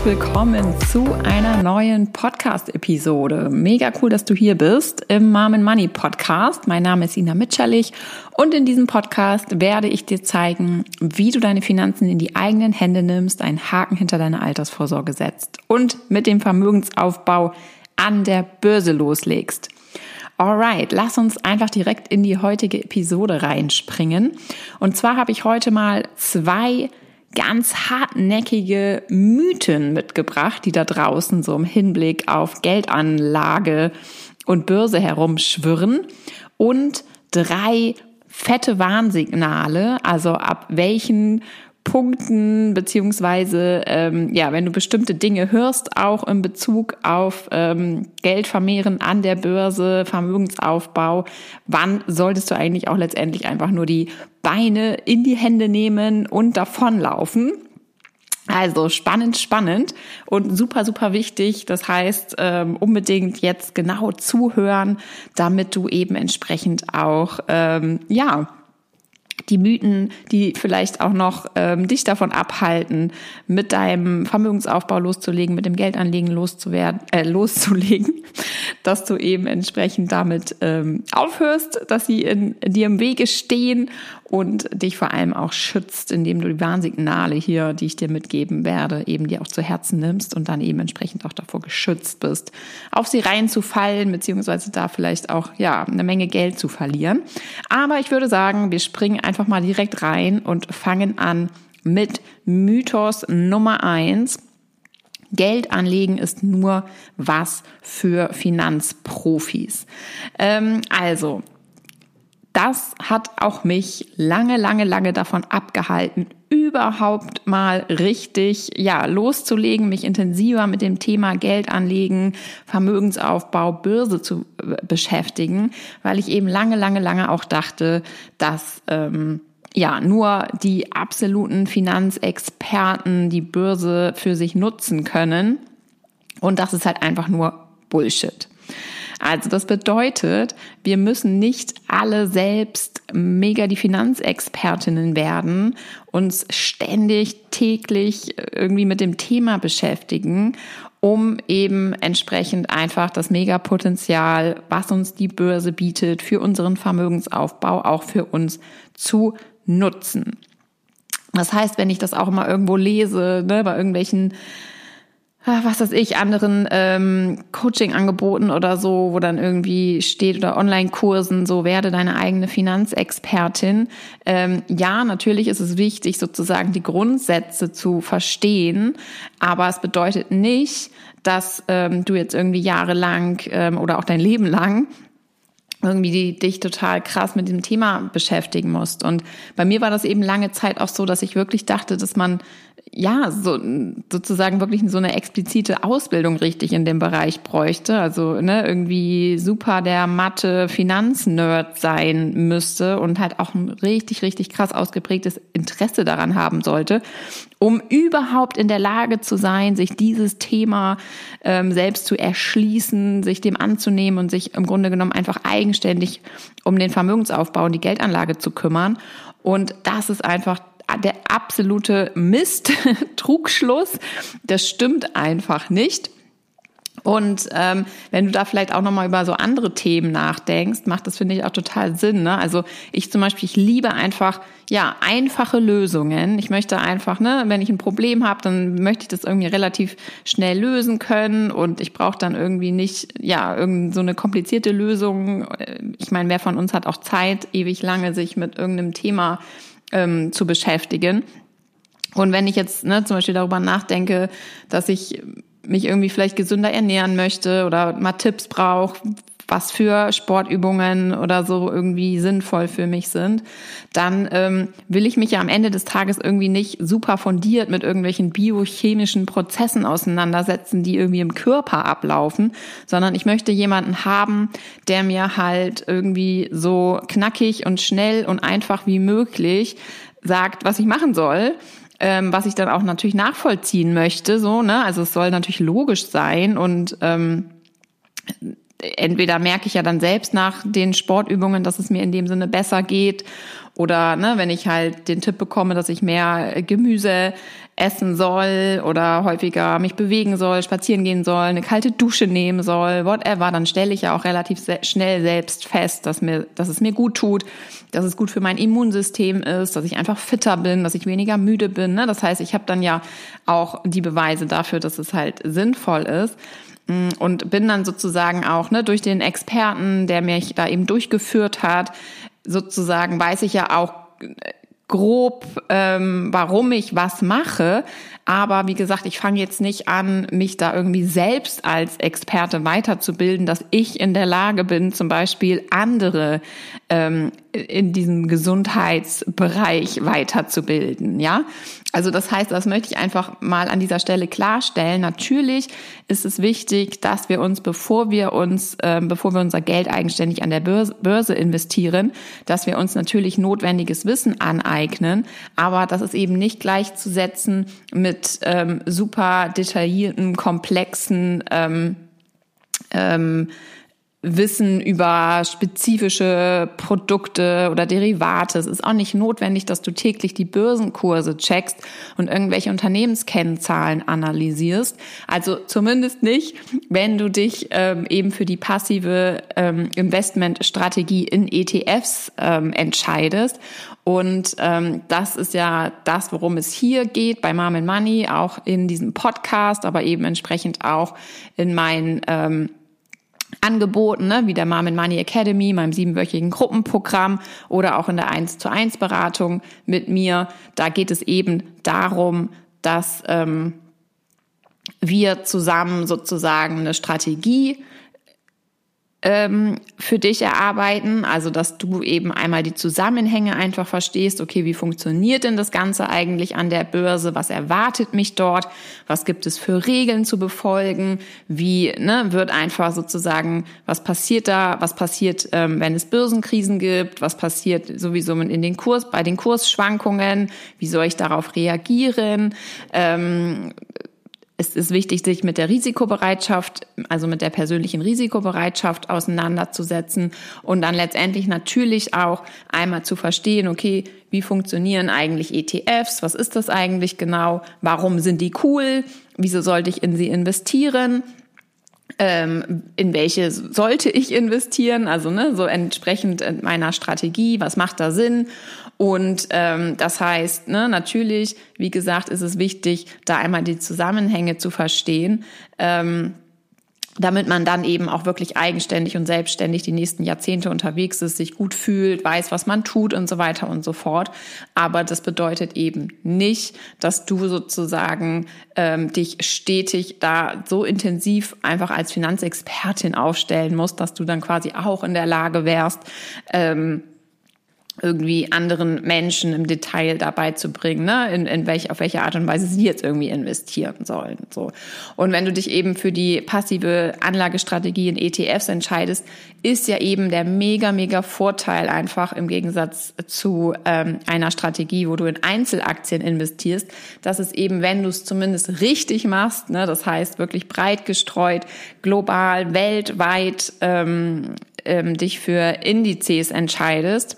herzlich willkommen zu einer neuen Podcast-Episode. Mega cool, dass du hier bist im Mom Money Podcast. Mein Name ist Ina Mitscherlich und in diesem Podcast werde ich dir zeigen, wie du deine Finanzen in die eigenen Hände nimmst, einen Haken hinter deine Altersvorsorge setzt und mit dem Vermögensaufbau an der Börse loslegst. Alright, lass uns einfach direkt in die heutige Episode reinspringen. Und zwar habe ich heute mal zwei ganz hartnäckige Mythen mitgebracht, die da draußen so im Hinblick auf Geldanlage und Börse herumschwirren. Und drei fette Warnsignale, also ab welchen Punkten, beziehungsweise ähm, ja, wenn du bestimmte Dinge hörst, auch in Bezug auf ähm, Geld vermehren an der Börse, Vermögensaufbau, wann solltest du eigentlich auch letztendlich einfach nur die Beine in die Hände nehmen und davonlaufen? Also spannend, spannend und super, super wichtig. Das heißt, ähm, unbedingt jetzt genau zuhören, damit du eben entsprechend auch, ähm, ja, die Mythen, die vielleicht auch noch ähm, dich davon abhalten, mit deinem Vermögensaufbau loszulegen, mit dem Geldanlegen loszuwerden, äh, loszulegen, dass du eben entsprechend damit ähm, aufhörst, dass sie in, in dir im Wege stehen und dich vor allem auch schützt, indem du die Warnsignale hier, die ich dir mitgeben werde, eben dir auch zu Herzen nimmst und dann eben entsprechend auch davor geschützt bist, auf sie reinzufallen, beziehungsweise da vielleicht auch, ja, eine Menge Geld zu verlieren. Aber ich würde sagen, wir springen einfach mal direkt rein und fangen an mit Mythos Nummer eins. Geld anlegen ist nur was für Finanzprofis. Ähm, also, das hat auch mich lange, lange, lange davon abgehalten, überhaupt mal richtig, ja, loszulegen, mich intensiver mit dem Thema Geld anlegen, Vermögensaufbau, Börse zu äh, beschäftigen, weil ich eben lange, lange, lange auch dachte, dass, ähm, ja, nur die absoluten Finanzexperten die Börse für sich nutzen können. Und das ist halt einfach nur Bullshit. Also das bedeutet, wir müssen nicht alle selbst mega die Finanzexpertinnen werden, uns ständig, täglich irgendwie mit dem Thema beschäftigen, um eben entsprechend einfach das Megapotenzial, was uns die Börse bietet, für unseren Vermögensaufbau auch für uns zu nutzen. Das heißt, wenn ich das auch immer irgendwo lese, ne, bei irgendwelchen was weiß ich, anderen ähm, Coaching-Angeboten oder so, wo dann irgendwie steht oder Online-Kursen, so werde deine eigene Finanzexpertin. Ähm, ja, natürlich ist es wichtig, sozusagen die Grundsätze zu verstehen, aber es bedeutet nicht, dass ähm, du jetzt irgendwie jahrelang ähm, oder auch dein Leben lang irgendwie die, dich total krass mit dem Thema beschäftigen musst. Und bei mir war das eben lange Zeit auch so, dass ich wirklich dachte, dass man ja, so, sozusagen wirklich so eine explizite Ausbildung richtig in dem Bereich bräuchte. Also, ne, irgendwie super der Mathe Finanznerd sein müsste und halt auch ein richtig, richtig krass ausgeprägtes Interesse daran haben sollte, um überhaupt in der Lage zu sein, sich dieses Thema ähm, selbst zu erschließen, sich dem anzunehmen und sich im Grunde genommen einfach eigenständig um den Vermögensaufbau und die Geldanlage zu kümmern. Und das ist einfach der absolute Mist, Trugschluss. Das stimmt einfach nicht. Und ähm, wenn du da vielleicht auch nochmal über so andere Themen nachdenkst, macht das, finde ich, auch total Sinn. Ne? Also ich zum Beispiel, ich liebe einfach, ja, einfache Lösungen. Ich möchte einfach, ne, wenn ich ein Problem habe, dann möchte ich das irgendwie relativ schnell lösen können und ich brauche dann irgendwie nicht, ja, irgend so eine komplizierte Lösung. Ich meine, wer von uns hat auch Zeit, ewig lange sich mit irgendeinem Thema ähm, zu beschäftigen. Und wenn ich jetzt ne, zum Beispiel darüber nachdenke, dass ich mich irgendwie vielleicht gesünder ernähren möchte oder mal Tipps brauche, was für Sportübungen oder so irgendwie sinnvoll für mich sind, dann ähm, will ich mich ja am Ende des Tages irgendwie nicht super fundiert mit irgendwelchen biochemischen Prozessen auseinandersetzen, die irgendwie im Körper ablaufen, sondern ich möchte jemanden haben, der mir halt irgendwie so knackig und schnell und einfach wie möglich sagt, was ich machen soll ähm, was ich dann auch natürlich nachvollziehen möchte, so, ne? Also es soll natürlich logisch sein und ähm, entweder merke ich ja dann selbst nach den Sportübungen, dass es mir in dem Sinne besser geht. Oder ne, wenn ich halt den Tipp bekomme, dass ich mehr Gemüse essen soll oder häufiger mich bewegen soll, spazieren gehen soll, eine kalte Dusche nehmen soll, whatever, dann stelle ich ja auch relativ schnell selbst fest, dass mir, dass es mir gut tut, dass es gut für mein Immunsystem ist, dass ich einfach fitter bin, dass ich weniger müde bin. Ne? Das heißt, ich habe dann ja auch die Beweise dafür, dass es halt sinnvoll ist und bin dann sozusagen auch ne, durch den Experten, der mich da eben durchgeführt hat, sozusagen weiß ich ja auch grob, ähm, warum ich was mache. Aber wie gesagt, ich fange jetzt nicht an, mich da irgendwie selbst als Experte weiterzubilden, dass ich in der Lage bin, zum Beispiel andere ähm, in diesem Gesundheitsbereich weiterzubilden. Ja, also das heißt, das möchte ich einfach mal an dieser Stelle klarstellen. Natürlich ist es wichtig, dass wir uns, bevor wir uns, äh, bevor wir unser Geld eigenständig an der Börse, Börse investieren, dass wir uns natürlich notwendiges Wissen aneignen. Aber das ist eben nicht gleichzusetzen mit ähm, super detaillierten, komplexen ähm, ähm, Wissen über spezifische Produkte oder Derivate. Es ist auch nicht notwendig, dass du täglich die Börsenkurse checkst und irgendwelche Unternehmenskennzahlen analysierst. Also zumindest nicht, wenn du dich ähm, eben für die passive ähm, Investmentstrategie in ETFs ähm, entscheidest. Und ähm, das ist ja das, worum es hier geht bei Mom and Money, auch in diesem Podcast, aber eben entsprechend auch in meinen ähm, Angeboten, ne, wie der Mom and Money Academy, meinem siebenwöchigen Gruppenprogramm oder auch in der 1 zu 1 Beratung mit mir. Da geht es eben darum, dass ähm, wir zusammen sozusagen eine Strategie ähm, für dich erarbeiten, also dass du eben einmal die Zusammenhänge einfach verstehst, okay, wie funktioniert denn das Ganze eigentlich an der Börse, was erwartet mich dort, was gibt es für Regeln zu befolgen, wie ne, wird einfach sozusagen, was passiert da, was passiert, ähm, wenn es Börsenkrisen gibt, was passiert sowieso in den Kurs, bei den Kursschwankungen, wie soll ich darauf reagieren, ähm, es ist wichtig, sich mit der Risikobereitschaft, also mit der persönlichen Risikobereitschaft auseinanderzusetzen und dann letztendlich natürlich auch einmal zu verstehen, okay, wie funktionieren eigentlich ETFs? Was ist das eigentlich genau? Warum sind die cool? Wieso sollte ich in sie investieren? ähm, in welche sollte ich investieren, also ne, so entsprechend meiner Strategie, was macht da Sinn und ähm, das heißt, ne, natürlich, wie gesagt, ist es wichtig, da einmal die Zusammenhänge zu verstehen. Ähm, damit man dann eben auch wirklich eigenständig und selbstständig die nächsten Jahrzehnte unterwegs ist, sich gut fühlt, weiß, was man tut und so weiter und so fort. Aber das bedeutet eben nicht, dass du sozusagen ähm, dich stetig da so intensiv einfach als Finanzexpertin aufstellen musst, dass du dann quasi auch in der Lage wärst, ähm, irgendwie anderen Menschen im Detail dabei zu bringen, ne? in, in welch, auf welche Art und Weise sie jetzt irgendwie investieren sollen. So. Und wenn du dich eben für die passive Anlagestrategie in ETFs entscheidest, ist ja eben der mega, mega Vorteil einfach im Gegensatz zu ähm, einer Strategie, wo du in Einzelaktien investierst, dass es eben, wenn du es zumindest richtig machst, ne, das heißt wirklich breit gestreut, global, weltweit ähm, ähm, dich für Indizes entscheidest,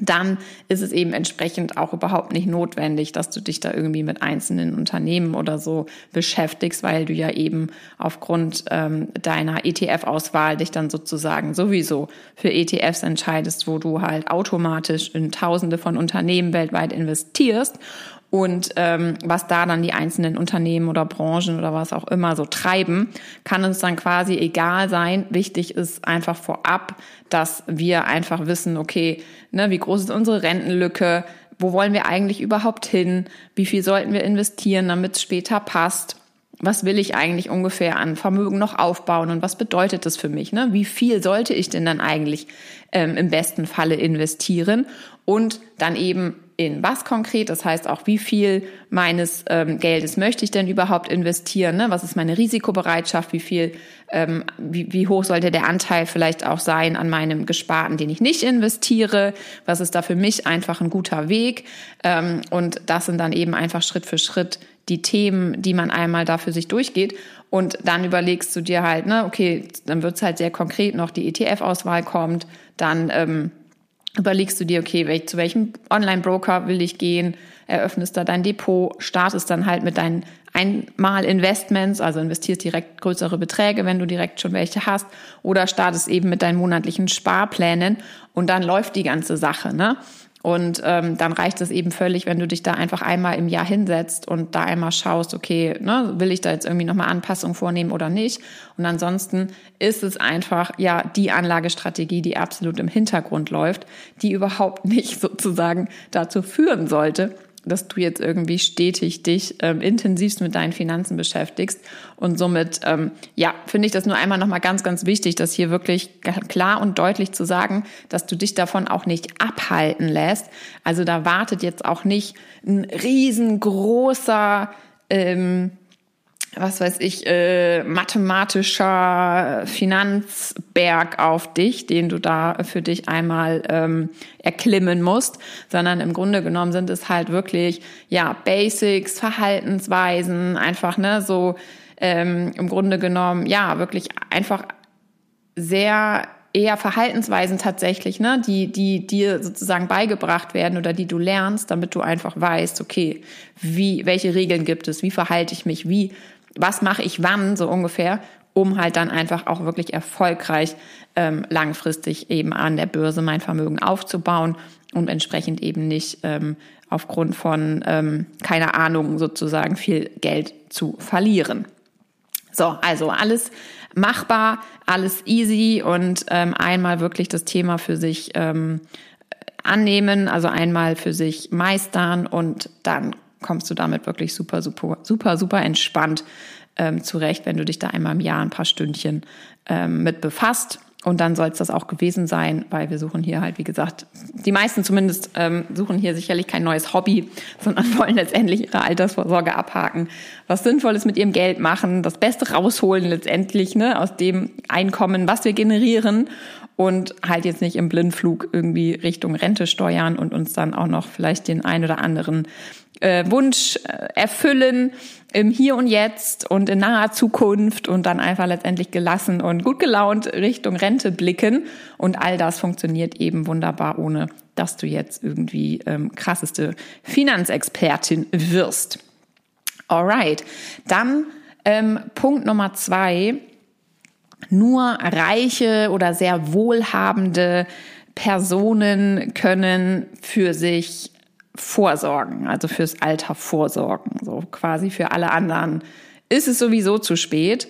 dann ist es eben entsprechend auch überhaupt nicht notwendig, dass du dich da irgendwie mit einzelnen Unternehmen oder so beschäftigst, weil du ja eben aufgrund ähm, deiner ETF-Auswahl dich dann sozusagen sowieso für ETFs entscheidest, wo du halt automatisch in Tausende von Unternehmen weltweit investierst und ähm, was da dann die einzelnen Unternehmen oder Branchen oder was auch immer so treiben, kann uns dann quasi egal sein. Wichtig ist einfach vorab, dass wir einfach wissen, okay, ne, wie groß ist unsere Rentenlücke, wo wollen wir eigentlich überhaupt hin, wie viel sollten wir investieren, damit es später passt was will ich eigentlich ungefähr an Vermögen noch aufbauen und was bedeutet das für mich? Ne? Wie viel sollte ich denn dann eigentlich ähm, im besten Falle investieren? Und dann eben in was konkret, das heißt auch, wie viel meines ähm, Geldes möchte ich denn überhaupt investieren? Ne? Was ist meine Risikobereitschaft? Wie viel, ähm, wie, wie hoch sollte der Anteil vielleicht auch sein an meinem Gesparten, den ich nicht investiere? Was ist da für mich einfach ein guter Weg? Ähm, und das sind dann eben einfach Schritt für Schritt die Themen, die man einmal da für sich durchgeht. Und dann überlegst du dir halt, ne, okay, dann wird's halt sehr konkret noch, die ETF-Auswahl kommt, dann ähm, überlegst du dir, okay, zu welchem Online-Broker will ich gehen, eröffnest da dein Depot, startest dann halt mit deinen Einmal-Investments, also investierst direkt größere Beträge, wenn du direkt schon welche hast, oder startest eben mit deinen monatlichen Sparplänen und dann läuft die ganze Sache, ne? Und ähm, dann reicht es eben völlig, wenn du dich da einfach einmal im Jahr hinsetzt und da einmal schaust, okay, ne, will ich da jetzt irgendwie nochmal Anpassungen vornehmen oder nicht? Und ansonsten ist es einfach ja die Anlagestrategie, die absolut im Hintergrund läuft, die überhaupt nicht sozusagen dazu führen sollte, dass du jetzt irgendwie stetig dich ähm, intensivst mit deinen Finanzen beschäftigst. Und somit, ähm, ja, finde ich das nur einmal nochmal ganz, ganz wichtig, dass hier wirklich klar und deutlich zu sagen, dass du dich davon auch nicht abhalten lässt. Also da wartet jetzt auch nicht ein riesengroßer, ähm, was weiß ich, äh, mathematischer Finanzberg auf dich, den du da für dich einmal ähm, erklimmen musst, sondern im Grunde genommen sind es halt wirklich, ja, Basics, Verhaltensweisen, einfach, ne, so ähm, im Grunde genommen, ja, wirklich einfach sehr eher Verhaltensweisen tatsächlich, ne, die, die dir sozusagen beigebracht werden oder die du lernst, damit du einfach weißt, okay, wie, welche Regeln gibt es, wie verhalte ich mich, wie was mache ich wann, so ungefähr, um halt dann einfach auch wirklich erfolgreich ähm, langfristig eben an der Börse mein Vermögen aufzubauen und entsprechend eben nicht ähm, aufgrund von, ähm, keine Ahnung, sozusagen viel Geld zu verlieren. So, also alles machbar, alles easy und ähm, einmal wirklich das Thema für sich ähm, annehmen, also einmal für sich meistern und dann kommst du damit wirklich super, super, super, super entspannt ähm, zurecht, wenn du dich da einmal im Jahr ein paar Stündchen ähm, mit befasst. Und dann soll es das auch gewesen sein, weil wir suchen hier halt, wie gesagt, die meisten zumindest ähm, suchen hier sicherlich kein neues Hobby, sondern wollen letztendlich ihre Altersvorsorge abhaken, was Sinnvolles mit ihrem Geld machen, das Beste rausholen letztendlich ne, aus dem Einkommen, was wir generieren und halt jetzt nicht im Blindflug irgendwie Richtung Rente steuern und uns dann auch noch vielleicht den ein oder anderen äh, Wunsch äh, erfüllen im Hier und Jetzt und in naher Zukunft und dann einfach letztendlich gelassen und gut gelaunt Richtung Rente blicken. Und all das funktioniert eben wunderbar, ohne dass du jetzt irgendwie ähm, krasseste Finanzexpertin wirst. Alright, dann ähm, Punkt Nummer zwei. Nur reiche oder sehr wohlhabende Personen können für sich vorsorgen, also fürs Alter vorsorgen. So quasi für alle anderen ist es sowieso zu spät.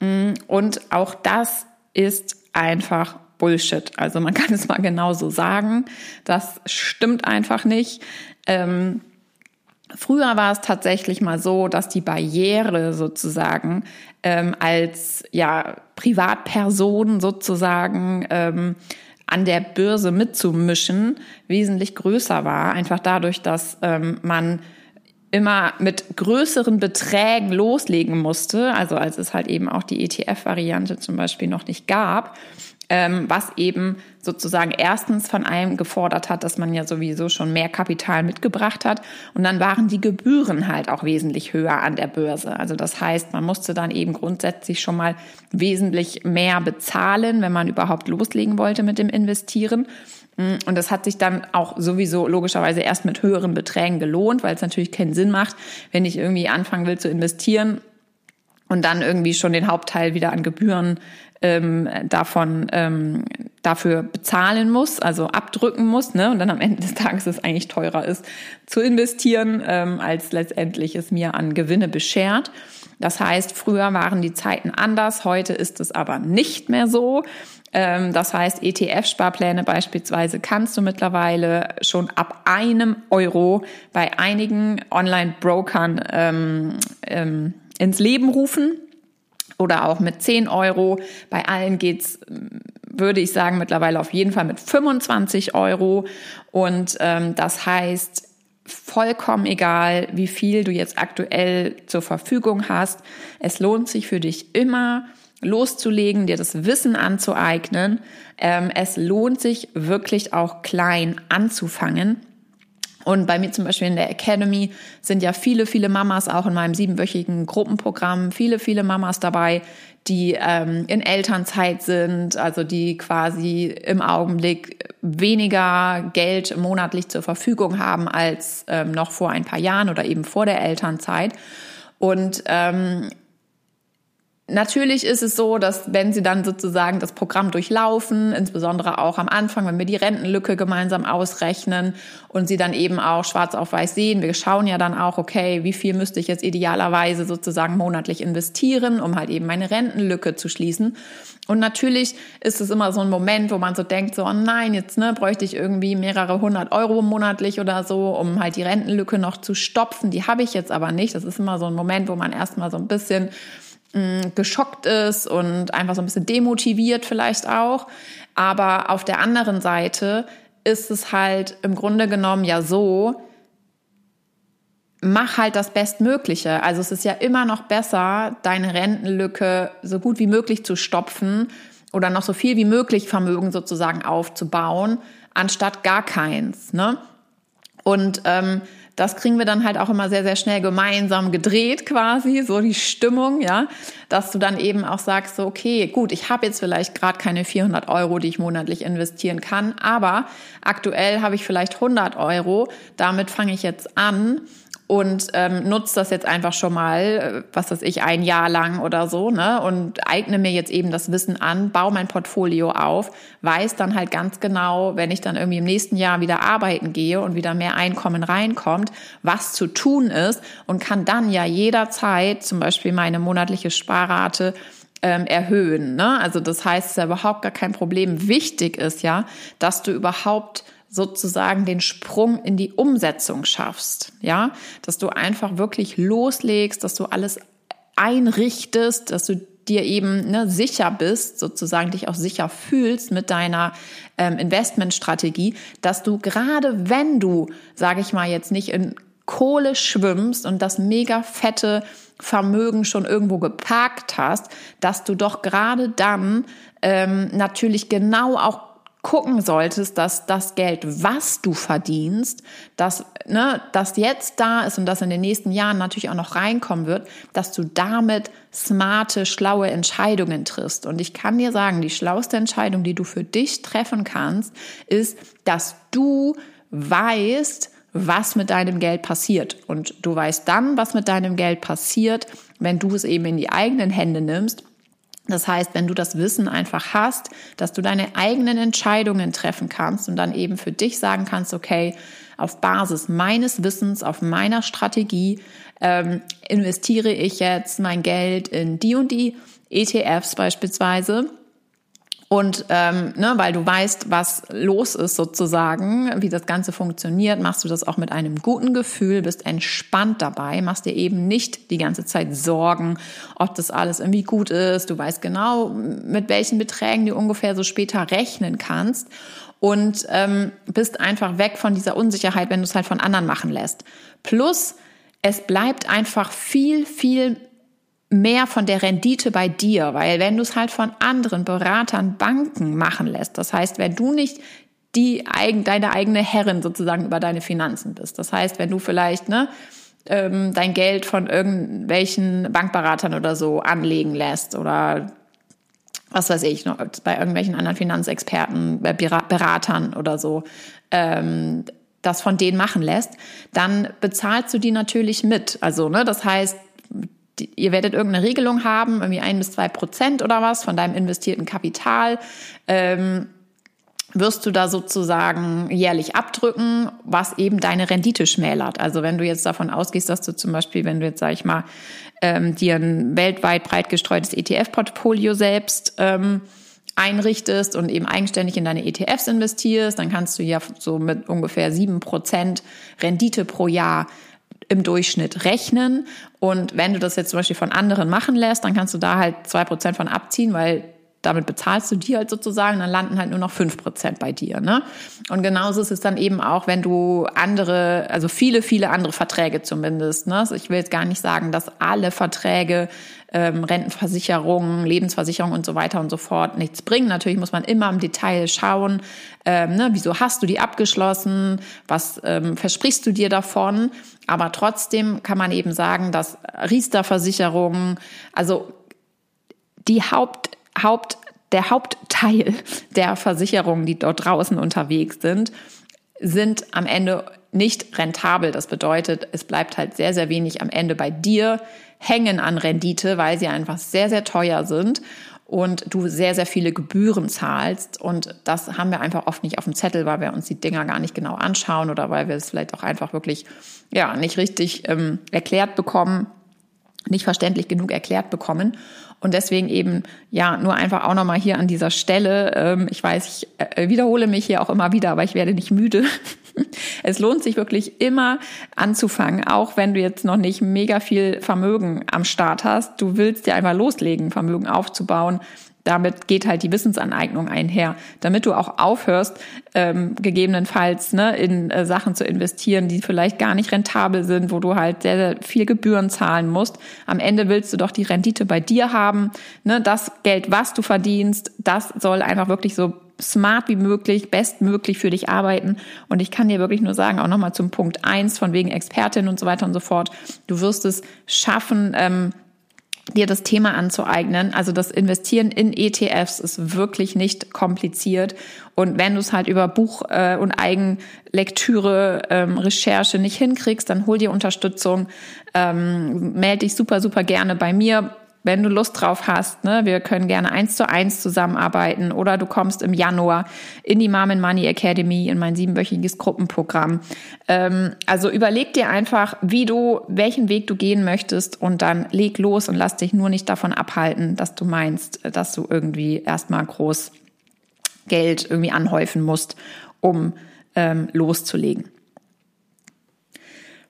Mm, und auch das ist einfach Bullshit. Also man kann es mal genauso sagen. Das stimmt einfach nicht. Ähm, früher war es tatsächlich mal so, dass die Barriere sozusagen ähm, als ja Privatperson sozusagen ähm, an der Börse mitzumischen, wesentlich größer war. Einfach dadurch, dass ähm, man immer mit größeren Beträgen loslegen musste, also als es halt eben auch die ETF-Variante zum Beispiel noch nicht gab, was eben sozusagen erstens von einem gefordert hat, dass man ja sowieso schon mehr Kapital mitgebracht hat und dann waren die Gebühren halt auch wesentlich höher an der Börse. Also das heißt, man musste dann eben grundsätzlich schon mal wesentlich mehr bezahlen, wenn man überhaupt loslegen wollte mit dem Investieren. Und das hat sich dann auch sowieso logischerweise erst mit höheren Beträgen gelohnt, weil es natürlich keinen Sinn macht, wenn ich irgendwie anfangen will zu investieren und dann irgendwie schon den Hauptteil wieder an Gebühren ähm, davon ähm, dafür bezahlen muss, also abdrücken muss, ne? Und dann am Ende des Tages es eigentlich teurer ist zu investieren, ähm, als letztendlich es mir an Gewinne beschert. Das heißt, früher waren die Zeiten anders, heute ist es aber nicht mehr so. Ähm, das heißt, ETF-Sparpläne beispielsweise kannst du mittlerweile schon ab einem Euro bei einigen Online-Brokern ähm, ähm, ins Leben rufen oder auch mit 10 Euro. Bei allen geht's, würde ich sagen, mittlerweile auf jeden Fall mit 25 Euro. Und ähm, das heißt, vollkommen egal, wie viel du jetzt aktuell zur Verfügung hast. Es lohnt sich für dich immer loszulegen, dir das Wissen anzueignen. Ähm, es lohnt sich wirklich auch klein anzufangen Und bei mir zum Beispiel in der Academy sind ja viele, viele Mamas auch in meinem siebenwöchigen Gruppenprogramm, viele, viele Mamas dabei, die ähm, in Elternzeit sind, also die quasi im Augenblick weniger Geld monatlich zur Verfügung haben als ähm, noch vor ein paar Jahren oder eben vor der Elternzeit. Und ähm, Natürlich ist es so, dass wenn Sie dann sozusagen das Programm durchlaufen, insbesondere auch am Anfang, wenn wir die Rentenlücke gemeinsam ausrechnen und Sie dann eben auch schwarz auf weiß sehen, wir schauen ja dann auch, okay, wie viel müsste ich jetzt idealerweise sozusagen monatlich investieren, um halt eben meine Rentenlücke zu schließen. Und natürlich ist es immer so ein Moment, wo man so denkt, so, oh nein, jetzt ne, bräuchte ich irgendwie mehrere hundert Euro monatlich oder so, um halt die Rentenlücke noch zu stopfen. Die habe ich jetzt aber nicht. Das ist immer so ein Moment, wo man erstmal so ein bisschen mh, geschockt ist und einfach so ein bisschen demotiviert vielleicht auch. Aber auf der anderen Seite ist es halt im Grunde genommen ja so, mach halt das Bestmögliche. Also es ist ja immer noch besser, deine Rentenlücke so gut wie möglich zu stopfen oder noch so viel wie möglich Vermögen sozusagen aufzubauen, anstatt gar keins. Ne? Und ähm, das kriegen wir dann halt auch immer sehr, sehr schnell gemeinsam gedreht quasi, so die Stimmung, ja, dass du dann eben auch sagst, so, okay, gut, ich habe jetzt vielleicht gerade keine 400 Euro, die ich monatlich investieren kann, aber aktuell habe ich vielleicht 100 Euro, damit fange ich jetzt an und ähm, nutze das jetzt einfach schon mal, äh, was weiß ich, ein Jahr lang oder so, ne? Und eigne mir jetzt eben das Wissen an, baue mein Portfolio auf, weiß dann halt ganz genau, wenn ich dann irgendwie im nächsten Jahr wieder arbeiten gehe und wieder mehr Einkommen reinkommt, was zu tun ist und kann dann ja jederzeit zum Beispiel meine monatliche Sparrate ähm, erhöhen. Ne? Also das heißt, es ist ja überhaupt gar kein Problem. Wichtig ist ja, dass du überhaupt sozusagen den Sprung in die Umsetzung schaffst, ja, dass du einfach wirklich loslegst, dass du alles einrichtest, dass du dir eben ne, sicher bist, sozusagen dich auch sicher fühlst mit deiner ähm, Investmentstrategie, dass du gerade wenn du, sage ich mal jetzt nicht in Kohle schwimmst und das mega fette Vermögen schon irgendwo geparkt hast, dass du doch gerade dann ähm, natürlich genau auch gucken solltest, dass das Geld, was du verdienst, dass ne, das jetzt da ist und das in den nächsten Jahren natürlich auch noch reinkommen wird, dass du damit smarte, schlaue Entscheidungen triffst. Und ich kann dir sagen, die schlauste Entscheidung, die du für dich treffen kannst, ist, dass du weißt, was mit deinem Geld passiert. Und du weißt dann, was mit deinem Geld passiert, wenn du es eben in die eigenen Hände nimmst das heißt, wenn du das Wissen einfach hast, dass du deine eigenen Entscheidungen treffen kannst und dann eben für dich sagen kannst, okay, auf Basis meines Wissens, auf meiner Strategie ähm, investiere ich jetzt mein Geld in die und die ETFs beispielsweise und ähm, ne, weil du weißt, was los ist sozusagen, wie das Ganze funktioniert, machst du das auch mit einem guten Gefühl, bist entspannt dabei, machst dir eben nicht die ganze Zeit Sorgen, ob das alles irgendwie gut ist. Du weißt genau, mit welchen Beträgen du ungefähr so später rechnen kannst und ähm, bist einfach weg von dieser Unsicherheit, wenn du es halt von anderen machen lässt. Plus, es bleibt einfach viel, viel mehr von der Rendite bei dir, weil wenn du es halt von anderen Beratern, Banken machen lässt, das heißt, wenn du nicht die deine eigene Herrin sozusagen über deine Finanzen bist, das heißt, wenn du vielleicht ne ähm, dein Geld von irgendwelchen Bankberatern oder so anlegen lässt oder was weiß ich, noch bei irgendwelchen anderen Finanzexperten, Beratern oder so, ähm, das von denen machen lässt, dann bezahlst du die natürlich mit. Also, ne, das heißt, ihr werdet irgendeine Regelung haben, irgendwie ein bis zwei Prozent oder was von deinem investierten Kapital. Ähm, wirst du da sozusagen jährlich abdrücken, was eben deine Rendite schmälert. Also wenn du jetzt davon ausgehst, dass du zum Beispiel, wenn du jetzt, sag ich mal, ähm, dir ein weltweit breit gestreutes ETF-Portfolio selbst ähm, einrichtest und eben eigenständig in deine ETFs investierst, dann kannst du ja so mit ungefähr sieben Prozent Rendite pro Jahr im Durchschnitt rechnen. Und wenn du das jetzt zum Beispiel von anderen machen lässt, dann kannst du da halt zwei Prozent von abziehen, weil damit bezahlst du die halt sozusagen, dann landen halt nur noch fünf Prozent bei dir. Ne? Und genauso ist es dann eben auch, wenn du andere, also viele, viele andere Verträge zumindest. Ne? Also ich will jetzt gar nicht sagen, dass alle Verträge, ähm, Rentenversicherungen, Lebensversicherung und so weiter und so fort nichts bringen. Natürlich muss man immer im Detail schauen, ähm, ne, wieso hast du die abgeschlossen, was ähm, versprichst du dir davon. Aber trotzdem kann man eben sagen, dass Riester-Versicherungen, also die Haupt Haupt, der Hauptteil der Versicherungen, die dort draußen unterwegs sind, sind am Ende nicht rentabel. Das bedeutet, es bleibt halt sehr, sehr wenig am Ende bei dir hängen an Rendite, weil sie einfach sehr, sehr teuer sind und du sehr, sehr viele Gebühren zahlst. Und das haben wir einfach oft nicht auf dem Zettel, weil wir uns die Dinger gar nicht genau anschauen oder weil wir es vielleicht auch einfach wirklich ja nicht richtig ähm, erklärt bekommen, nicht verständlich genug erklärt bekommen. Und deswegen eben, ja, nur einfach auch nochmal hier an dieser Stelle. Ähm, ich weiß, ich äh, wiederhole mich hier auch immer wieder, aber ich werde nicht müde. es lohnt sich wirklich immer anzufangen, auch wenn du jetzt noch nicht mega viel Vermögen am Start hast. Du willst ja einmal loslegen, Vermögen aufzubauen damit geht halt die Wissensaneignung einher, damit du auch aufhörst, ähm, gegebenenfalls ne, in äh, Sachen zu investieren, die vielleicht gar nicht rentabel sind, wo du halt sehr, sehr viel Gebühren zahlen musst. Am Ende willst du doch die Rendite bei dir haben. Ne? Das Geld, was du verdienst, das soll einfach wirklich so smart wie möglich, bestmöglich für dich arbeiten. Und ich kann dir wirklich nur sagen, auch nochmal zum Punkt eins von wegen Expertin und so weiter und so fort. Du wirst es schaffen, ähm, dir das Thema anzueignen. Also das Investieren in ETFs ist wirklich nicht kompliziert. Und wenn du es halt über Buch äh, und Eigenlektüre, ähm, Recherche nicht hinkriegst, dann hol dir Unterstützung. Ähm, melde dich super, super gerne bei mir wenn du Lust drauf hast, ne, wir können gerne eins zu eins zusammenarbeiten oder du kommst im Januar in die Mom and Money Academy in mein siebenwöchiges Gruppenprogramm. Ähm, also überleg dir einfach, wie du, welchen Weg du gehen möchtest und dann leg los und lass dich nur nicht davon abhalten, dass du meinst, dass du irgendwie erstmal groß Geld irgendwie anhäufen musst, um ähm, loszulegen.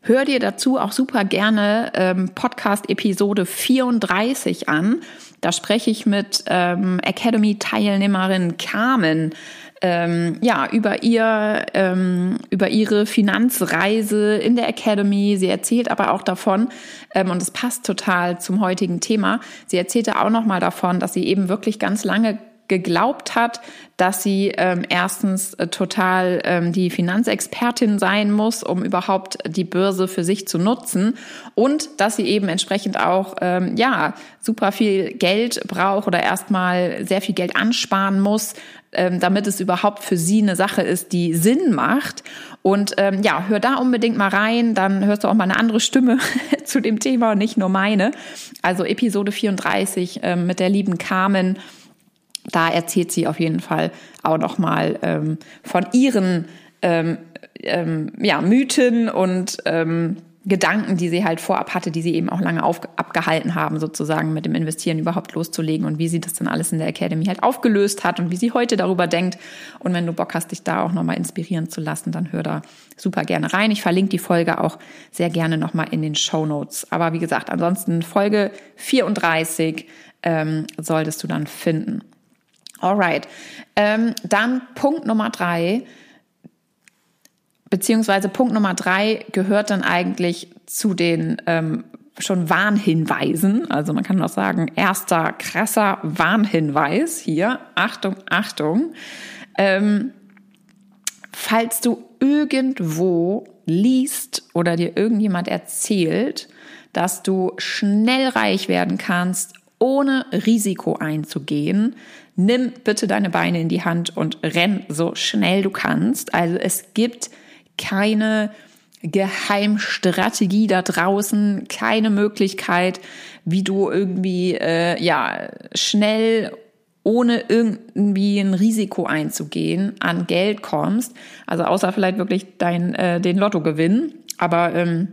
Hör dir dazu auch super gerne ähm, Podcast-Episode 34 an. Da spreche ich mit ähm, Academy-Teilnehmerin Carmen ähm, ja, über ihr, ähm, über ihre Finanzreise in der Academy. Sie erzählt aber auch davon, ähm, und es passt total zum heutigen Thema. Sie erzählte auch nochmal davon, dass sie eben wirklich ganz lange geglaubt hat, dass sie ähm, erstens äh, total ähm, die Finanzexpertin sein muss, um überhaupt die Börse für sich zu nutzen und dass sie eben entsprechend auch ähm, ja super viel Geld braucht oder erstmal sehr viel Geld ansparen muss, ähm, damit es überhaupt für sie eine Sache ist, die Sinn macht. Und ähm, ja, hör da unbedingt mal rein, dann hörst du auch mal eine andere Stimme zu dem Thema und nicht nur meine. Also Episode 34 ähm, mit der lieben Carmen da erzählt sie auf jeden Fall auch nochmal ähm, von ihren ähm, ähm, ja, Mythen und ähm, Gedanken, die sie halt vorab hatte, die sie eben auch lange auf, abgehalten haben, sozusagen mit dem Investieren überhaupt loszulegen und wie sie das dann alles in der Academy halt aufgelöst hat und wie sie heute darüber denkt. Und wenn du Bock hast, dich da auch nochmal inspirieren zu lassen, dann hör da super gerne rein. Ich verlinke die Folge auch sehr gerne nochmal in den Show Notes. Aber wie gesagt, ansonsten Folge 34 ähm, solltest du dann finden. Alright. Ähm, dann Punkt Nummer drei, beziehungsweise Punkt Nummer drei gehört dann eigentlich zu den ähm, schon Warnhinweisen. Also man kann auch sagen, erster krasser Warnhinweis hier. Achtung, Achtung. Ähm, falls du irgendwo liest oder dir irgendjemand erzählt, dass du schnell reich werden kannst, ohne Risiko einzugehen, nimm bitte deine Beine in die Hand und renn so schnell du kannst. Also es gibt keine Geheimstrategie da draußen, keine Möglichkeit, wie du irgendwie äh, ja schnell ohne irgendwie ein Risiko einzugehen an Geld kommst. Also außer vielleicht wirklich dein äh, den Lottogewinn, aber ähm,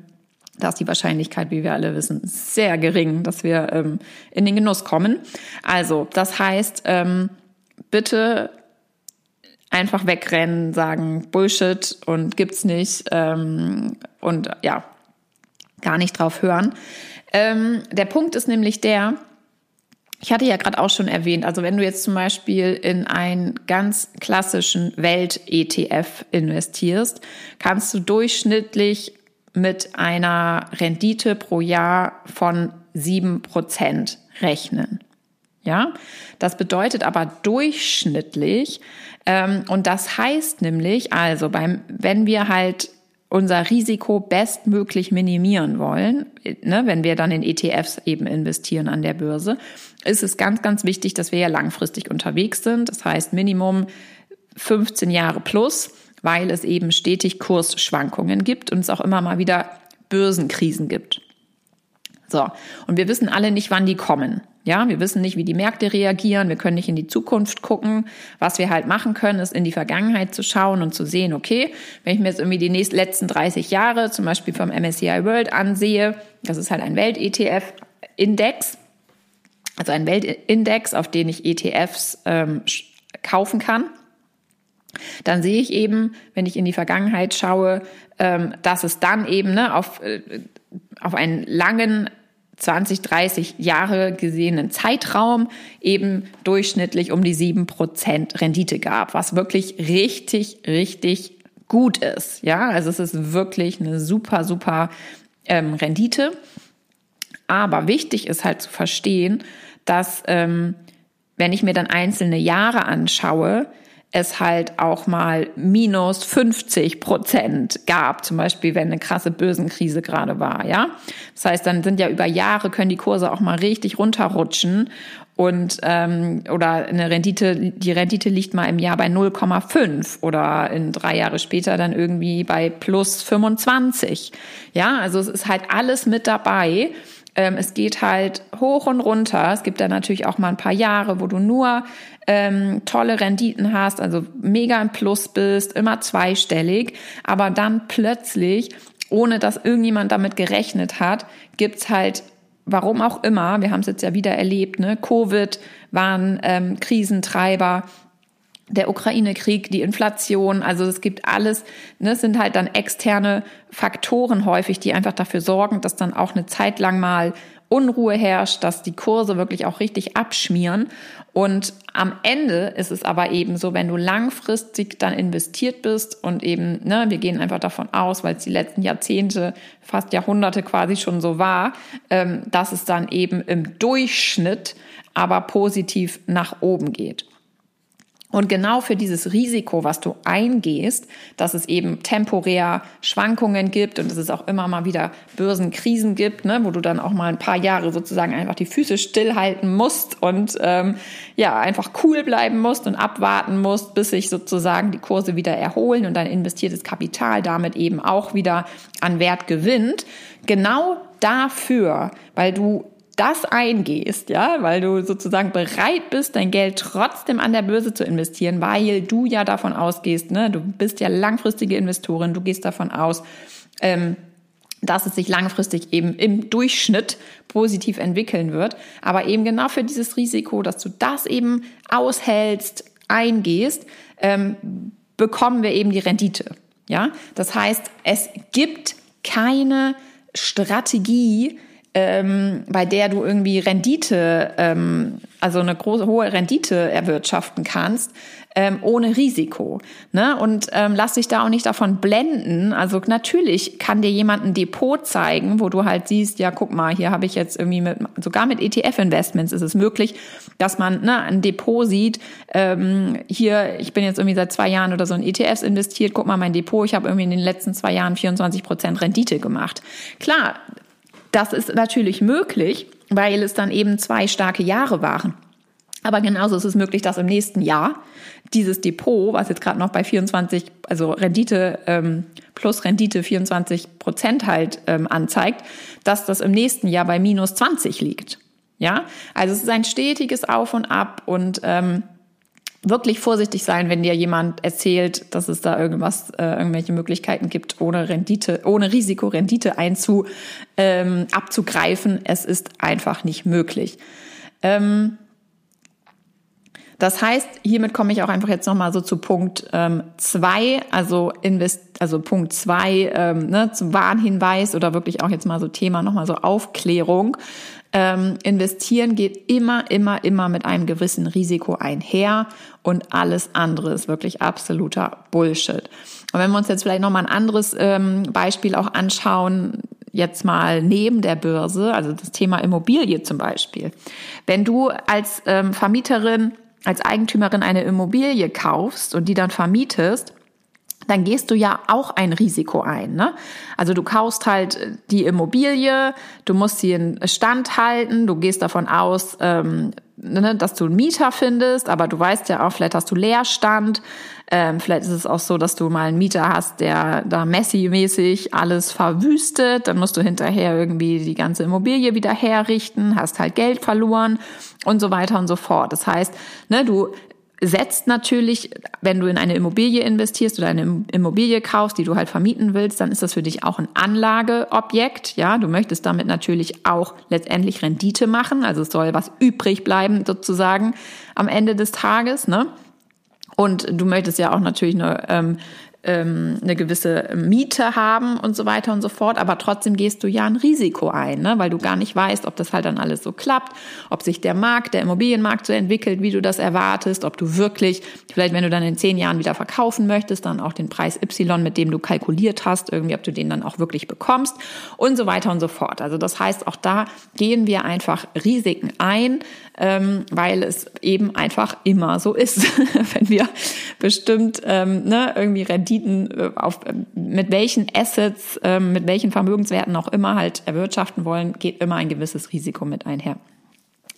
da ist die Wahrscheinlichkeit, wie wir alle wissen, sehr gering, dass wir ähm, in den Genuss kommen. Also, das heißt, ähm, bitte einfach wegrennen, sagen Bullshit und gibt's nicht ähm, und ja, gar nicht drauf hören. Ähm, der Punkt ist nämlich der, ich hatte ja gerade auch schon erwähnt, also wenn du jetzt zum Beispiel in einen ganz klassischen Welt-ETF investierst, kannst du durchschnittlich mit einer Rendite pro Jahr von sieben Prozent rechnen. Ja, das bedeutet aber durchschnittlich, ähm, und das heißt nämlich, also beim, wenn wir halt unser Risiko bestmöglich minimieren wollen, ne, wenn wir dann in ETFs eben investieren an der Börse, ist es ganz, ganz wichtig, dass wir ja langfristig unterwegs sind. Das heißt Minimum 15 Jahre plus, weil es eben stetig Kursschwankungen gibt und es auch immer mal wieder Börsenkrisen gibt. So, und wir wissen alle nicht, wann die kommen. Ja, wir wissen nicht, wie die Märkte reagieren. Wir können nicht in die Zukunft gucken. Was wir halt machen können, ist in die Vergangenheit zu schauen und zu sehen, okay, wenn ich mir jetzt irgendwie die nächsten, letzten 30 Jahre zum Beispiel vom MSCI World ansehe, das ist halt ein Welt-ETF-Index, also ein Weltindex, auf den ich ETFs ähm, kaufen kann, dann sehe ich eben, wenn ich in die Vergangenheit schaue, ähm, dass es dann eben ne, auf, äh, auf einen langen 20, 30 Jahre gesehenen Zeitraum eben durchschnittlich um die sieben Prozent Rendite gab, was wirklich richtig, richtig gut ist. Ja, also es ist wirklich eine super, super ähm, Rendite. Aber wichtig ist halt zu verstehen, dass ähm, wenn ich mir dann einzelne Jahre anschaue, es halt auch mal minus 50 Prozent gab, zum Beispiel wenn eine krasse Börsenkrise gerade war, ja. Das heißt, dann sind ja über Jahre können die Kurse auch mal richtig runterrutschen und ähm, oder eine Rendite, die Rendite liegt mal im Jahr bei 0,5 oder in drei Jahre später dann irgendwie bei plus 25. Ja, also es ist halt alles mit dabei. Ähm, es geht halt hoch und runter. Es gibt dann natürlich auch mal ein paar Jahre, wo du nur ähm, tolle Renditen hast, also mega im Plus bist, immer zweistellig, aber dann plötzlich, ohne dass irgendjemand damit gerechnet hat, gibt's halt warum auch immer, wir haben es jetzt ja wieder erlebt, ne? Covid waren ähm, Krisentreiber, der Ukraine-Krieg, die Inflation, also es gibt alles, ne, sind halt dann externe Faktoren häufig, die einfach dafür sorgen, dass dann auch eine Zeit lang mal Unruhe herrscht, dass die Kurse wirklich auch richtig abschmieren. Und am Ende ist es aber eben so, wenn du langfristig dann investiert bist und eben, ne, wir gehen einfach davon aus, weil es die letzten Jahrzehnte, fast Jahrhunderte quasi schon so war, ähm, dass es dann eben im Durchschnitt aber positiv nach oben geht. Und genau für dieses Risiko, was du eingehst, dass es eben temporär Schwankungen gibt und dass es auch immer mal wieder Börsenkrisen gibt, ne, wo du dann auch mal ein paar Jahre sozusagen einfach die Füße stillhalten musst und ähm, ja einfach cool bleiben musst und abwarten musst, bis sich sozusagen die Kurse wieder erholen und dein investiertes Kapital damit eben auch wieder an Wert gewinnt. Genau dafür, weil du das eingehst, ja, weil du sozusagen bereit bist, dein Geld trotzdem an der Börse zu investieren, weil du ja davon ausgehst, ne, du bist ja langfristige Investorin, du gehst davon aus, ähm, dass es sich langfristig eben im Durchschnitt positiv entwickeln wird. Aber eben genau für dieses Risiko, dass du das eben aushältst, eingehst, ähm, bekommen wir eben die Rendite. Ja, das heißt, es gibt keine Strategie, ähm, bei der du irgendwie Rendite, ähm, also eine große hohe Rendite erwirtschaften kannst, ähm, ohne Risiko. Ne? Und ähm, lass dich da auch nicht davon blenden. Also natürlich kann dir jemand ein Depot zeigen, wo du halt siehst, ja, guck mal, hier habe ich jetzt irgendwie mit, sogar mit ETF-Investments ist es möglich, dass man ne, ein Depot sieht, ähm, hier, ich bin jetzt irgendwie seit zwei Jahren oder so in ETFs investiert, guck mal mein Depot, ich habe irgendwie in den letzten zwei Jahren 24 Prozent Rendite gemacht. Klar, das ist natürlich möglich, weil es dann eben zwei starke Jahre waren. Aber genauso ist es möglich, dass im nächsten Jahr dieses Depot, was jetzt gerade noch bei 24, also Rendite ähm, plus Rendite 24 Prozent halt ähm, anzeigt, dass das im nächsten Jahr bei minus 20 liegt. Ja, also es ist ein stetiges Auf und Ab und ähm, wirklich vorsichtig sein, wenn dir jemand erzählt, dass es da irgendwas, äh, irgendwelche Möglichkeiten gibt, ohne Rendite, ohne Risiko Rendite einzu, ähm, abzugreifen. Es ist einfach nicht möglich. Ähm, das heißt, hiermit komme ich auch einfach jetzt nochmal so zu Punkt ähm, zwei, also invest, also Punkt zwei, ähm, ne, zum Warnhinweis oder wirklich auch jetzt mal so Thema nochmal so Aufklärung. ähm, investieren geht immer, immer, immer mit einem gewissen Risiko einher und alles andere ist wirklich absoluter Bullshit. Und wenn wir uns jetzt vielleicht nochmal ein anderes ähm, Beispiel auch anschauen, jetzt mal neben der Börse, also das Thema Immobilie zum Beispiel. Wenn du als ähm, Vermieterin, als Eigentümerin eine Immobilie kaufst und die dann vermietest, dann gehst du ja auch ein Risiko ein. Ne? Also du kaufst halt die Immobilie, du musst sie in Stand halten, du gehst davon aus, ähm, ne, dass du einen Mieter findest, aber du weißt ja auch, vielleicht hast du Leerstand, ähm, vielleicht ist es auch so, dass du mal einen Mieter hast, der da Messi-mäßig alles verwüstet, dann musst du hinterher irgendwie die ganze Immobilie wieder herrichten, hast halt Geld verloren und so weiter und so fort. Das heißt, ne, du setzt natürlich, wenn du in eine Immobilie investierst oder eine Immobilie kaufst, die du halt vermieten willst, dann ist das für dich auch ein Anlageobjekt. Ja, du möchtest damit natürlich auch letztendlich Rendite machen. Also es soll was übrig bleiben sozusagen am Ende des Tages, ne? Und du möchtest ja auch natürlich eine ähm, ähm, eine gewisse Miete haben und so weiter und so fort, aber trotzdem gehst du ja ein Risiko ein, ne? weil du gar nicht weißt, ob das halt dann alles so klappt, ob sich der Markt, der Immobilienmarkt so entwickelt, wie du das erwartest, ob du wirklich, vielleicht wenn du dann in zehn Jahren wieder verkaufen möchtest, dann auch den Preis Y, mit dem du kalkuliert hast, irgendwie, ob du den dann auch wirklich bekommst und so weiter und so fort. Also das heißt, auch da gehen wir einfach Risiken ein, ähm, weil es eben einfach immer so ist, wenn wir bestimmt ähm, ne, irgendwie Renditen äh, auf mit welchen Assets, ähm, mit welchen Vermögenswerten auch immer halt erwirtschaften wollen, geht immer ein gewisses Risiko mit einher.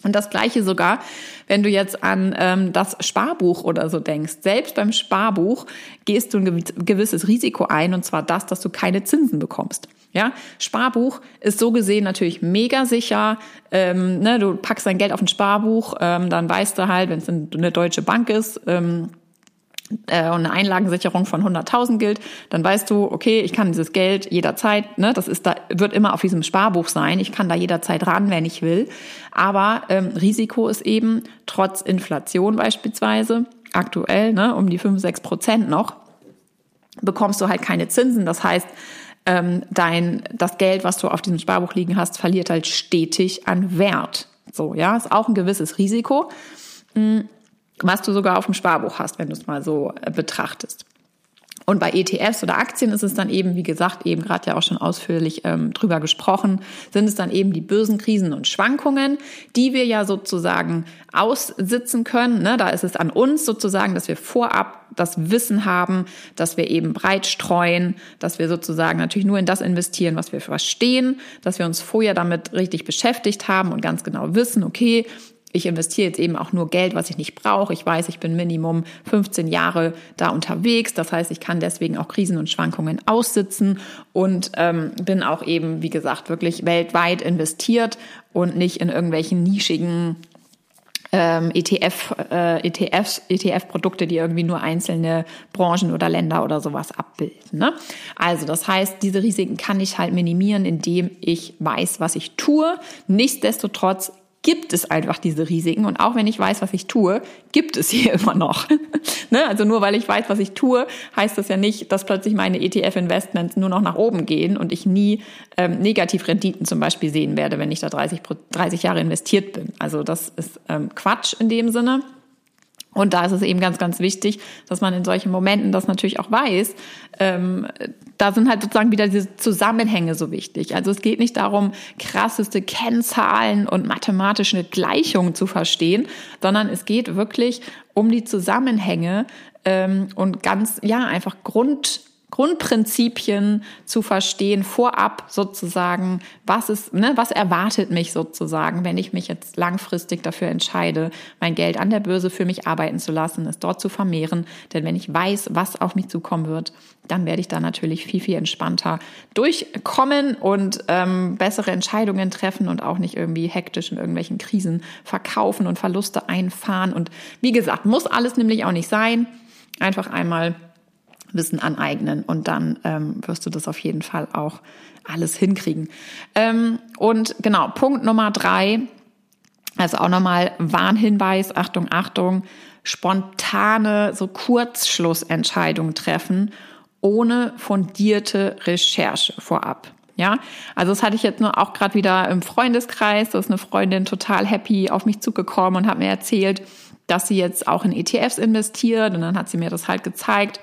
Und das Gleiche sogar, wenn du jetzt an ähm, das Sparbuch oder so denkst. Selbst beim Sparbuch gehst du ein gewisses Risiko ein, und zwar das, dass du keine Zinsen bekommst. Ja, Sparbuch ist so gesehen natürlich mega sicher. Ähm, ne, du packst dein Geld auf ein Sparbuch, ähm, dann weißt du halt, wenn es eine deutsche Bank ist, ähm, äh, und eine Einlagensicherung von 100.000 gilt, dann weißt du, okay, ich kann dieses Geld jederzeit, ne, das ist da wird immer auf diesem Sparbuch sein, ich kann da jederzeit ran, wenn ich will. Aber ähm, Risiko ist eben trotz Inflation beispielsweise aktuell ne, um die 5, 6 Prozent noch bekommst du halt keine Zinsen. Das heißt, ähm, dein das Geld, was du auf diesem Sparbuch liegen hast, verliert halt stetig an Wert. So, ja, ist auch ein gewisses Risiko. Mhm was du sogar auf dem Sparbuch hast, wenn du es mal so äh, betrachtest. Und bei ETFs oder Aktien ist es dann eben, wie gesagt, eben gerade ja auch schon ausführlich ähm, drüber gesprochen, sind es dann eben die bösen Krisen und Schwankungen, die wir ja sozusagen aussitzen können. Ne? Da ist es an uns sozusagen, dass wir vorab das Wissen haben, dass wir eben breit streuen, dass wir sozusagen natürlich nur in das investieren, was wir verstehen, dass wir uns vorher damit richtig beschäftigt haben und ganz genau wissen, okay, ich investiere jetzt eben auch nur Geld, was ich nicht brauche. Ich weiß, ich bin Minimum 15 Jahre da unterwegs. Das heißt, ich kann deswegen auch Krisen und Schwankungen aussitzen und ähm, bin auch eben, wie gesagt, wirklich weltweit investiert und nicht in irgendwelchen nischigen ähm, ETF, äh, ETFs, ETF-Produkte, die irgendwie nur einzelne Branchen oder Länder oder sowas abbilden. Ne? Also das heißt, diese Risiken kann ich halt minimieren, indem ich weiß, was ich tue. Nichtsdestotrotz gibt es einfach diese Risiken. Und auch wenn ich weiß, was ich tue, gibt es hier immer noch. ne? Also nur weil ich weiß, was ich tue, heißt das ja nicht, dass plötzlich meine ETF-Investments nur noch nach oben gehen und ich nie ähm, Negativrenditen zum Beispiel sehen werde, wenn ich da 30, 30 Jahre investiert bin. Also das ist ähm, Quatsch in dem Sinne. Und da ist es eben ganz, ganz wichtig, dass man in solchen Momenten das natürlich auch weiß. Ähm, da sind halt sozusagen wieder diese Zusammenhänge so wichtig. Also es geht nicht darum, krasseste Kennzahlen und mathematische Gleichungen zu verstehen, sondern es geht wirklich um die Zusammenhänge ähm, und ganz, ja, einfach Grund, Grundprinzipien zu verstehen, vorab sozusagen, was ist, ne, was erwartet mich sozusagen, wenn ich mich jetzt langfristig dafür entscheide, mein Geld an der Börse für mich arbeiten zu lassen, es dort zu vermehren. Denn wenn ich weiß, was auf mich zukommen wird, dann werde ich da natürlich viel, viel entspannter durchkommen und ähm, bessere Entscheidungen treffen und auch nicht irgendwie hektisch in irgendwelchen Krisen verkaufen und Verluste einfahren. Und wie gesagt, muss alles nämlich auch nicht sein. Einfach einmal Wissen aneignen und dann ähm, wirst du das auf jeden Fall auch alles hinkriegen. Ähm, und genau, Punkt Nummer drei, also auch nochmal Warnhinweis, Achtung, Achtung, spontane, so Kurzschlussentscheidungen treffen, ohne fundierte Recherche vorab. Ja, also das hatte ich jetzt nur auch gerade wieder im Freundeskreis. Da ist eine Freundin total happy auf mich zugekommen und hat mir erzählt, dass sie jetzt auch in ETFs investiert. Und dann hat sie mir das halt gezeigt,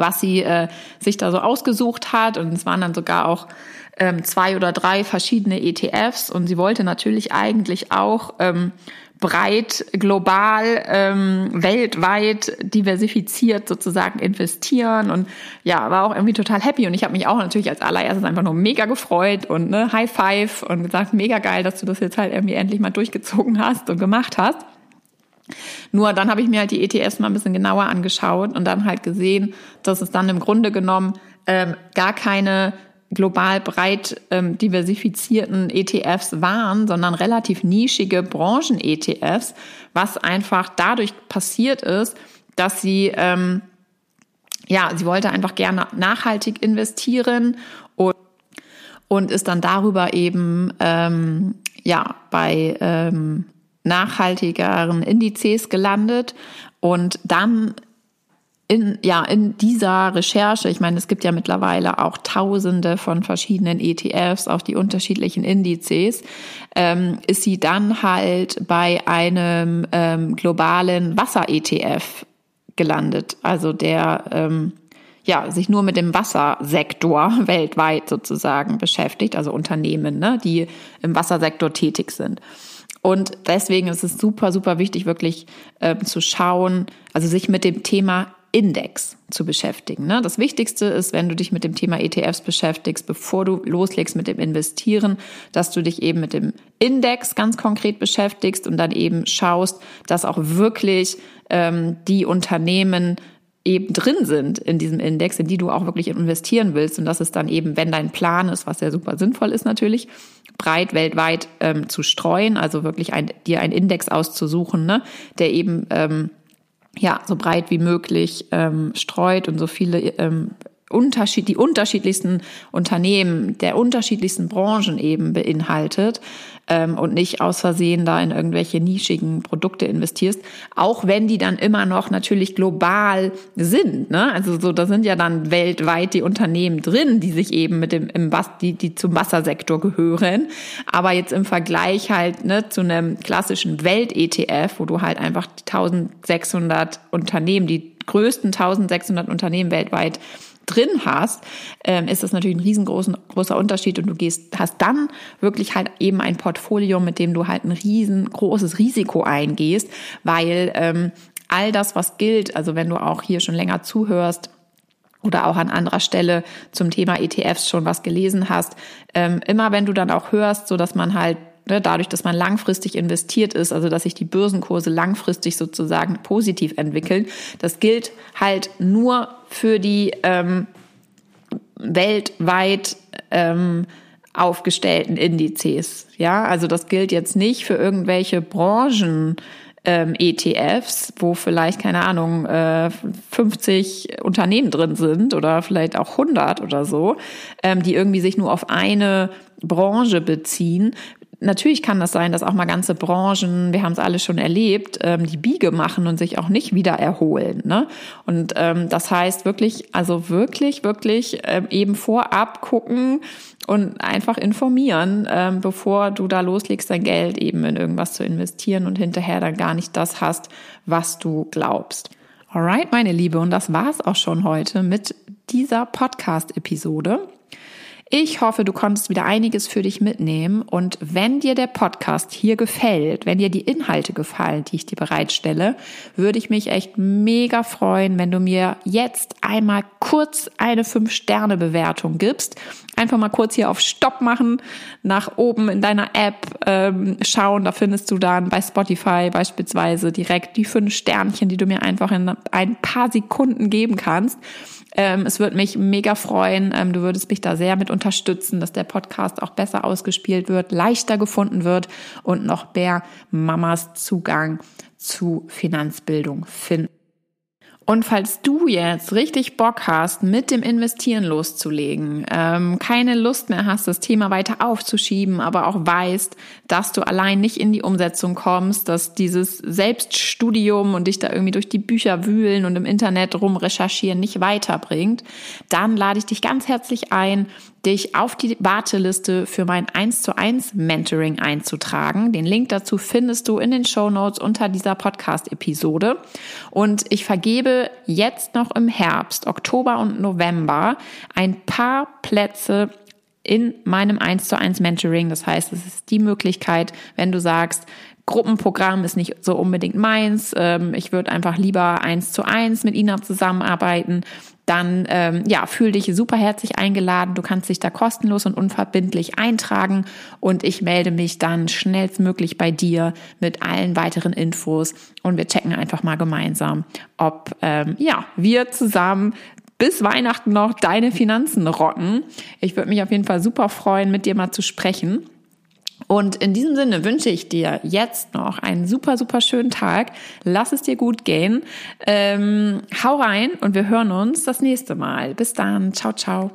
was sie äh, sich da so ausgesucht hat. Und es waren dann sogar auch ähm, zwei oder drei verschiedene ETFs. Und sie wollte natürlich eigentlich auch ähm, breit, global, ähm, weltweit diversifiziert sozusagen investieren und ja, war auch irgendwie total happy und ich habe mich auch natürlich als allererstes einfach nur mega gefreut und ne, High Five und gesagt, mega geil, dass du das jetzt halt irgendwie endlich mal durchgezogen hast und gemacht hast. Nur dann habe ich mir halt die ETFs mal ein bisschen genauer angeschaut und dann halt gesehen, dass es dann im Grunde genommen ähm, gar keine global breit ähm, diversifizierten ETFs waren, sondern relativ nischige Branchen-ETFs, was einfach dadurch passiert ist, dass sie ähm, ja, sie wollte einfach gerne nachhaltig investieren und, und ist dann darüber eben ähm, ja bei ähm, nachhaltigeren Indizes gelandet und dann in, ja, in dieser Recherche, ich meine, es gibt ja mittlerweile auch Tausende von verschiedenen ETFs, auch die unterschiedlichen Indizes, ähm, ist sie dann halt bei einem ähm, globalen Wasser-ETF gelandet, also der ähm, ja sich nur mit dem Wassersektor weltweit sozusagen beschäftigt, also Unternehmen, ne, die im Wassersektor tätig sind. Und deswegen ist es super, super wichtig, wirklich äh, zu schauen, also sich mit dem Thema Index zu beschäftigen. Ne? Das Wichtigste ist, wenn du dich mit dem Thema ETFs beschäftigst, bevor du loslegst mit dem Investieren, dass du dich eben mit dem Index ganz konkret beschäftigst und dann eben schaust, dass auch wirklich ähm, die Unternehmen eben drin sind in diesem Index, in die du auch wirklich investieren willst. Und das ist dann eben, wenn dein Plan ist, was ja super sinnvoll ist natürlich, breit weltweit ähm, zu streuen, also wirklich ein, dir einen Index auszusuchen, ne, der eben ähm, ja, so breit wie möglich ähm, streut und so viele ähm, Unterschied, die unterschiedlichsten Unternehmen der unterschiedlichsten Branchen eben beinhaltet ähm, und nicht aus Versehen da in irgendwelche nischigen Produkte investierst, auch wenn die dann immer noch natürlich global sind. Ne? Also so, da sind ja dann weltweit die Unternehmen drin, die sich eben mit dem im Was, die, die zum Wassersektor gehören. Aber jetzt im Vergleich halt ne, zu einem klassischen Welt-ETF, wo du halt einfach die 1600 Unternehmen, die größten 1600 Unternehmen weltweit drin hast, ähm, ist das natürlich ein riesengroßer großer Unterschied und du gehst, hast dann wirklich halt eben ein Portfolio, mit dem du halt ein riesengroßes Risiko eingehst, weil ähm, all das, was gilt, also wenn du auch hier schon länger zuhörst, oder auch an anderer Stelle zum Thema ETFs schon was gelesen hast. Ähm, immer wenn du dann auch hörst, so dass man halt ne, dadurch, dass man langfristig investiert ist, also dass sich die Börsenkurse langfristig sozusagen positiv entwickeln. Das gilt halt nur für die ähm, weltweit ähm, aufgestellten Indizes. Ja, also das gilt jetzt nicht für irgendwelche Branchen. Ähm, ETFs, wo vielleicht, keine Ahnung, äh, 50 Unternehmen drin sind oder vielleicht auch 100 oder so, ähm, die irgendwie sich nur auf eine Branche beziehen, natürlich kann das sein, dass auch mal ganze Branchen, wir haben es alle schon erlebt, ähm, die Biege machen und sich auch nicht wieder erholen. Ne? Und ähm, das heißt wirklich, also wirklich, wirklich ähm, eben vorab gucken und einfach informieren, ähm, bevor du da loslegst, dein Geld eben in irgendwas zu investieren und hinterher dann gar nicht das hast, was du glaubst. Alright, meine Liebe, und das war's auch schon heute mit dieser Podcast-Episode. Ich hoffe, du konntest wieder einiges für dich mitnehmen und wenn dir der Podcast hier gefällt, wenn dir die Inhalte gefallen, die ich dir bereitstelle, würde ich mich echt mega freuen, wenn du mir jetzt einmal kurz eine 5-Sterne-Bewertung gibst. Einfach mal kurz hier auf Stopp machen, nach oben in deiner App ähm, schauen. Da findest du dann bei Spotify beispielsweise direkt die 5 Sternchen, die du mir einfach in ein paar Sekunden geben kannst. Ähm, es würde mich mega freuen. Ähm, du würdest mich da sehr mit unterstützen, dass der Podcast auch besser ausgespielt wird, leichter gefunden wird und noch mehr Mamas Zugang zu Finanzbildung finden. Und falls du jetzt richtig Bock hast, mit dem Investieren loszulegen, ähm, keine Lust mehr hast, das Thema weiter aufzuschieben, aber auch weißt, dass du allein nicht in die Umsetzung kommst, dass dieses Selbststudium und dich da irgendwie durch die Bücher wühlen und im Internet rum recherchieren nicht weiterbringt, dann lade ich dich ganz herzlich ein, dich auf die Warteliste für mein 1 zu 1 Mentoring einzutragen. Den Link dazu findest du in den Show Notes unter dieser Podcast-Episode. Und ich vergebe jetzt noch im Herbst, Oktober und November ein paar Plätze in meinem 1 zu 1 Mentoring. Das heißt, es ist die Möglichkeit, wenn du sagst, Gruppenprogramm ist nicht so unbedingt meins. Ähm, ich würde einfach lieber eins zu eins mit Ina zusammenarbeiten. Dann ähm, ja, fühl dich super herzlich eingeladen. Du kannst dich da kostenlos und unverbindlich eintragen und ich melde mich dann schnellstmöglich bei dir mit allen weiteren Infos und wir checken einfach mal gemeinsam, ob ähm, ja wir zusammen bis Weihnachten noch deine Finanzen rocken. Ich würde mich auf jeden Fall super freuen, mit dir mal zu sprechen. Und in diesem Sinne wünsche ich dir jetzt noch einen super, super schönen Tag. Lass es dir gut gehen. Ähm, hau rein und wir hören uns das nächste Mal. Bis dann. Ciao, ciao.